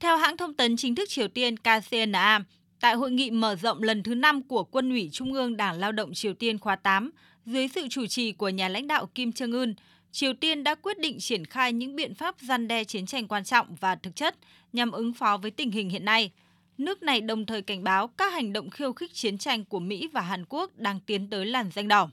Theo hãng thông tấn chính thức Triều Tiên KCNA, tại hội nghị mở rộng lần thứ 5 của Quân ủy Trung ương Đảng Lao động Triều Tiên khóa 8, dưới sự chủ trì của nhà lãnh đạo Kim Jong Un, Triều Tiên đã quyết định triển khai những biện pháp gian đe chiến tranh quan trọng và thực chất nhằm ứng phó với tình hình hiện nay. Nước này đồng thời cảnh báo các hành động khiêu khích chiến tranh của Mỹ và Hàn Quốc đang tiến tới làn danh đỏ.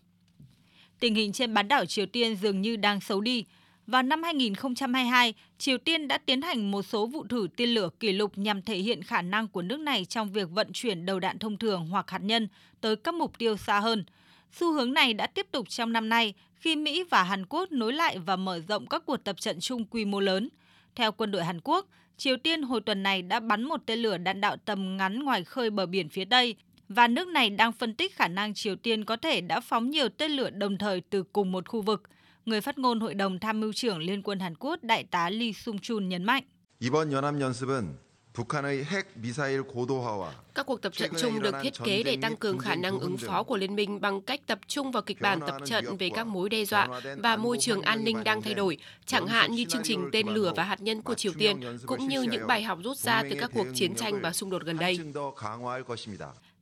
Tình hình trên bán đảo Triều Tiên dường như đang xấu đi. Vào năm 2022, Triều Tiên đã tiến hành một số vụ thử tên lửa kỷ lục nhằm thể hiện khả năng của nước này trong việc vận chuyển đầu đạn thông thường hoặc hạt nhân tới các mục tiêu xa hơn. Xu hướng này đã tiếp tục trong năm nay khi Mỹ và Hàn Quốc nối lại và mở rộng các cuộc tập trận chung quy mô lớn. Theo quân đội Hàn Quốc, Triều Tiên hồi tuần này đã bắn một tên lửa đạn đạo tầm ngắn ngoài khơi bờ biển phía Tây và nước này đang phân tích khả năng Triều Tiên có thể đã phóng nhiều tên lửa đồng thời từ cùng một khu vực người phát ngôn Hội đồng Tham mưu trưởng Liên quân Hàn Quốc Đại tá Lee Sung-chun nhấn mạnh. Các cuộc tập trận chung được thiết kế để tăng cường khả năng ứng phó của liên minh bằng cách tập trung vào kịch bản tập trận về các mối đe dọa và môi trường an ninh đang thay đổi, chẳng hạn như chương trình tên lửa và hạt nhân của Triều Tiên, cũng như những bài học rút ra từ các cuộc chiến tranh và xung đột gần đây.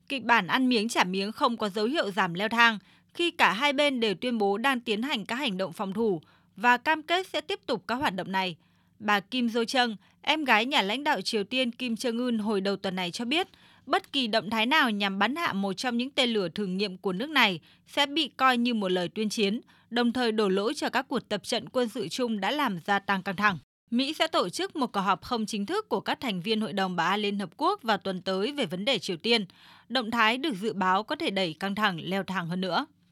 Kịch bản ăn miếng trả miếng không có dấu hiệu giảm leo thang, khi cả hai bên đều tuyên bố đang tiến hành các hành động phòng thủ và cam kết sẽ tiếp tục các hoạt động này. Bà Kim Jo Chung, em gái nhà lãnh đạo Triều Tiên Kim Jong Un hồi đầu tuần này cho biết, bất kỳ động thái nào nhằm bắn hạ một trong những tên lửa thử nghiệm của nước này sẽ bị coi như một lời tuyên chiến, đồng thời đổ lỗi cho các cuộc tập trận quân sự chung đã làm gia tăng căng thẳng. Mỹ sẽ tổ chức một cuộc họp không chính thức của các thành viên Hội đồng Bảo an Liên Hợp Quốc vào tuần tới về vấn đề Triều Tiên. Động thái được dự báo có thể đẩy căng thẳng leo thang hơn nữa.